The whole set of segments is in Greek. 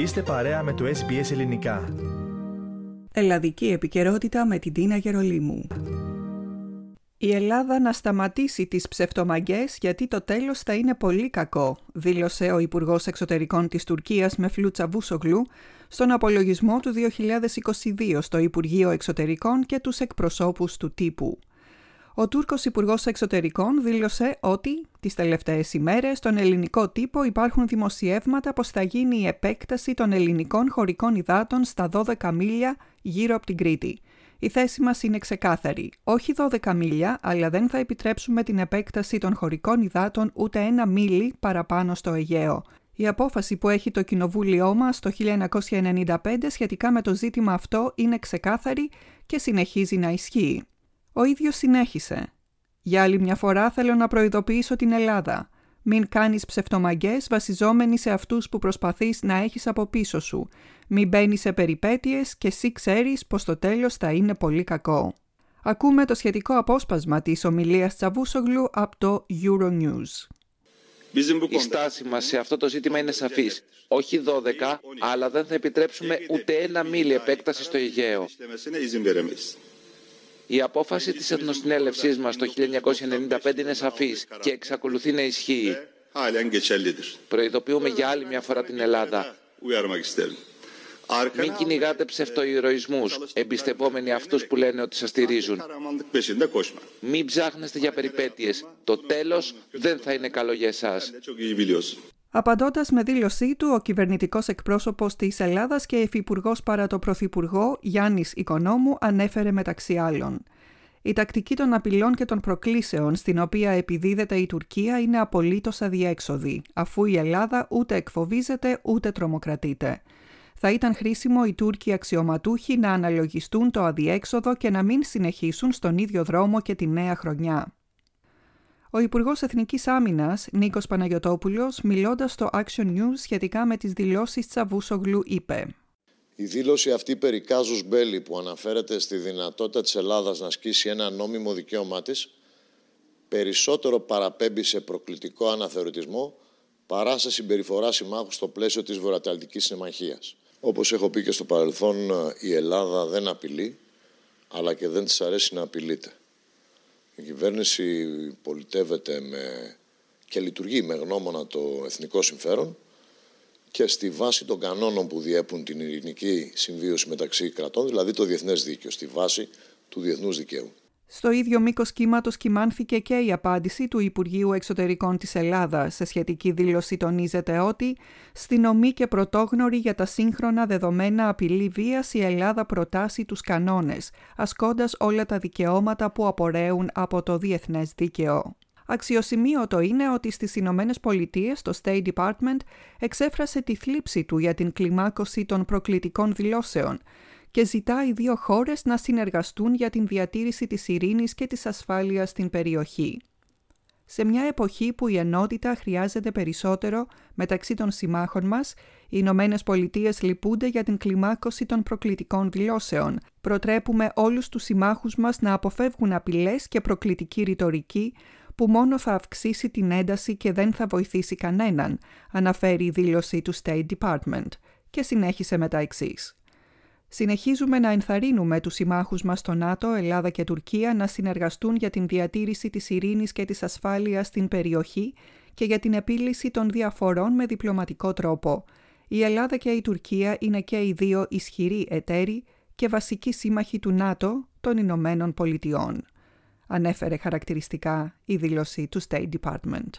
Είστε παρέα με το SBS Ελληνικά. Ελλαδική επικαιρότητα με την Τίνα Γερολίμου. Η Ελλάδα να σταματήσει τις ψευτομαγκές γιατί το τέλος θα είναι πολύ κακό, δήλωσε ο Υπουργός Εξωτερικών της Τουρκίας με φλούτσα Βούσογλου στον απολογισμό του 2022 στο Υπουργείο Εξωτερικών και τους εκπροσώπους του τύπου. Ο Τούρκος Υπουργός Εξωτερικών δήλωσε ότι τις τελευταίες ημέρες στον ελληνικό τύπο υπάρχουν δημοσιεύματα πως θα γίνει η επέκταση των ελληνικών χωρικών υδάτων στα 12 μίλια γύρω από την Κρήτη. Η θέση μας είναι ξεκάθαρη. Όχι 12 μίλια, αλλά δεν θα επιτρέψουμε την επέκταση των χωρικών υδάτων ούτε ένα μίλι παραπάνω στο Αιγαίο. Η απόφαση που έχει το Κοινοβούλιο μας το 1995 σχετικά με το ζήτημα αυτό είναι ξεκάθαρη και συνεχίζει να ισχύει. Ο ίδιος συνέχισε. Για άλλη μια φορά θέλω να προειδοποιήσω την Ελλάδα. Μην κάνεις ψευτομαγκές βασιζόμενοι σε αυτούς που προσπαθείς να έχεις από πίσω σου. Μην μπαίνεις σε περιπέτειες και εσύ ξέρεις πως το τέλος θα είναι πολύ κακό. Ακούμε το σχετικό απόσπασμα της ομιλίας Τσαβούσογλου από το Euronews. Η στάση μας σε αυτό το ζήτημα είναι σαφής. Όχι 12, αλλά δεν θα επιτρέψουμε ούτε ένα μίλι επέκτασης στο Αιγαίο. Η απόφαση της Εθνοσυνέλευσής μας το 1995 είναι σαφής και εξακολουθεί να ισχύει. Προειδοποιούμε για άλλη μια φορά την Ελλάδα. Μην κυνηγάτε ψευτοηρωισμούς, εμπιστευόμενοι αυτούς που λένε ότι σας στηρίζουν. Μην ψάχνεστε για περιπέτειες. Το τέλος δεν θα είναι καλό για εσάς. Απαντώντας με δήλωσή του, ο κυβερνητικός εκπρόσωπος της Ελλάδας και υφυπουργός παρά το Πρωθυπουργό Γιάννης Οικονόμου ανέφερε μεταξύ άλλων. Η τακτική των απειλών και των προκλήσεων στην οποία επιδίδεται η Τουρκία είναι απολύτως αδιέξοδη, αφού η Ελλάδα ούτε εκφοβίζεται ούτε τρομοκρατείται. Θα ήταν χρήσιμο οι Τούρκοι αξιωματούχοι να αναλογιστούν το αδιέξοδο και να μην συνεχίσουν στον ίδιο δρόμο και τη νέα χρονιά. Ο Υπουργός Εθνικής Άμυνας, Νίκος Παναγιοτόπουλος, μιλώντας στο Action News σχετικά με τις δηλώσεις Τσαβούσογλου, είπε. Η δήλωση αυτή περί Κάζους Μπέλη που αναφέρεται στη δυνατότητα της Ελλάδας να ασκήσει ένα νόμιμο δικαίωμά της, περισσότερο παραπέμπει σε προκλητικό αναθεωρητισμό παρά σε συμπεριφορά συμμάχου στο πλαίσιο της Βορειοατλαντικής Συμμαχίας. Όπως έχω πει και στο παρελθόν, η Ελλάδα δεν απειλεί, αλλά και δεν της αρέσει να απειλείται. Η κυβέρνηση πολιτεύεται με... και λειτουργεί με γνώμονα το εθνικό συμφέρον και στη βάση των κανόνων που διέπουν την ειρηνική συμβίωση μεταξύ κρατών, δηλαδή το διεθνές δίκαιο, στη βάση του διεθνούς δικαίου. Στο ίδιο μήκος κύματος κοιμάνθηκε και η απάντηση του Υπουργείου Εξωτερικών της Ελλάδας. Σε σχετική δήλωση τονίζεται ότι στη νομή και πρωτόγνωρη για τα σύγχρονα δεδομένα απειλή βίας η Ελλάδα προτάσει τους κανόνες, ασκώντας όλα τα δικαιώματα που απορρέουν από το διεθνές δίκαιο. Αξιοσημείωτο είναι ότι στις Ηνωμένες Πολιτείες το State Department εξέφρασε τη θλίψη του για την κλιμάκωση των προκλητικών δηλώσεων και ζητά οι δύο χώρες να συνεργαστούν για την διατήρηση της ειρήνης και της ασφάλειας στην περιοχή. Σε μια εποχή που η ενότητα χρειάζεται περισσότερο μεταξύ των συμμάχων μας, οι Ηνωμένε Πολιτείες λυπούνται για την κλιμάκωση των προκλητικών δηλώσεων. Προτρέπουμε όλους τους συμμάχους μας να αποφεύγουν απειλές και προκλητική ρητορική που μόνο θα αυξήσει την ένταση και δεν θα βοηθήσει κανέναν, αναφέρει η δήλωση του State Department και συνέχισε με τα εξής. Συνεχίζουμε να ενθαρρύνουμε τους συμμάχους μας στο ΝΑΤΟ, Ελλάδα και Τουρκία να συνεργαστούν για την διατήρηση της ειρήνης και της ασφάλειας στην περιοχή και για την επίλυση των διαφορών με διπλωματικό τρόπο. Η Ελλάδα και η Τουρκία είναι και οι δύο ισχυροί εταίροι και βασικοί σύμμαχοι του ΝΑΤΟ των Ηνωμένων Πολιτειών. Ανέφερε χαρακτηριστικά η δήλωση του State Department.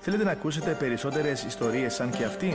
Θέλετε να ακούσετε περισσότερες ιστορίες σαν και αυτήν;